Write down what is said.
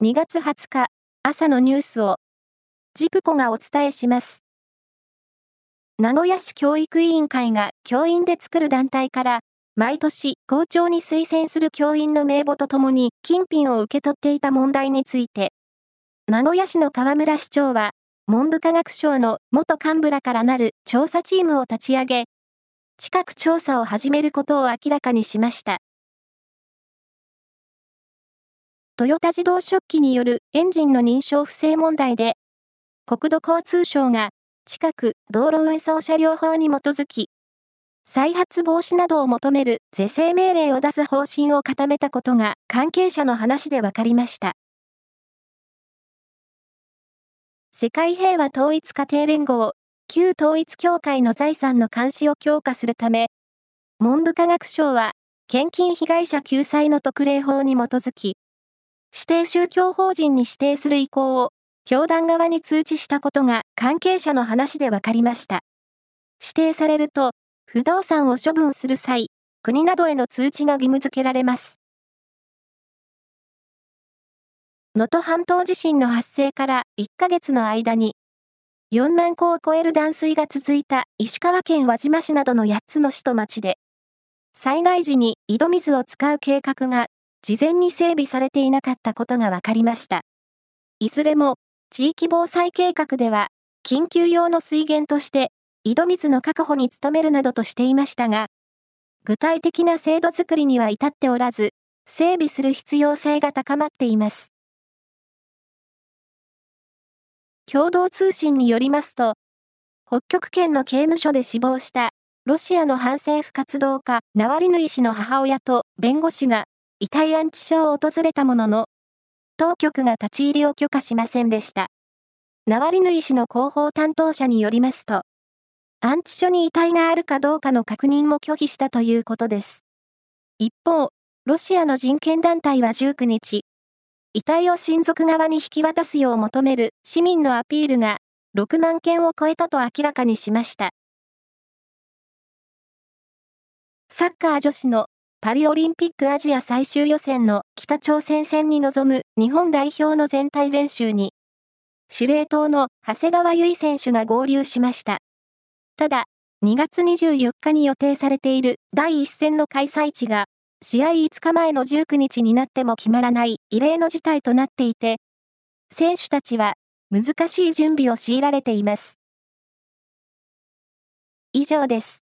2月20日朝のニュースをジプコがお伝えします。名古屋市教育委員会が教員で作る団体から毎年校長に推薦する教員の名簿とともに金品を受け取っていた問題について名古屋市の河村市長は文部科学省の元幹部らからなる調査チームを立ち上げ近く調査を始めることを明らかにしました。トヨタ自動食器によるエンジンの認証不正問題で、国土交通省が近く道路運送車両法に基づき、再発防止などを求める是正命令を出す方針を固めたことが関係者の話で分かりました。世界平和統一家庭連合、旧統一協会の財産の監視を強化するため、文部科学省は、献金被害者救済の特例法に基づき、指定宗教法人に指定する意向を、教団側に通知したことが関係者の話で分かりました。指定されると、不動産を処分する際、国などへの通知が義務付けられます。能登半島地震の発生から1ヶ月の間に、4万戸を超える断水が続いた石川県輪島市などの8つの市と町で、災害時に井戸水を使う計画が事前に整備されていなかったことが分かりました。いずれも、地域防災計画では、緊急用の水源として、井戸水の確保に努めるなどとしていましたが、具体的な制度づくりには至っておらず、整備する必要性が高まっています。共同通信によりますと、北極圏の刑務所で死亡したロシアの反政府活動家ナワリヌイ氏の母親と弁護士が遺体安置所を訪れたものの、当局が立ち入りを許可しませんでした。ナワリヌイ氏の広報担当者によりますと、安置所に遺体があるかどうかの確認も拒否したということです。一方、ロシアの人権団体は19日、遺体を親族側に引き渡すよう求める市民のアピールが6万件を超えたと明らかにしました。サッカー女子のパリオリンピックアジア最終予選の北朝鮮戦に臨む日本代表の全体練習に、司令塔の長谷川唯選手が合流しました。ただ、2月24日に予定されている第一戦の開催地が、試合5日前の19日になっても決まらない異例の事態となっていて、選手たちは難しい準備を強いられています。以上です。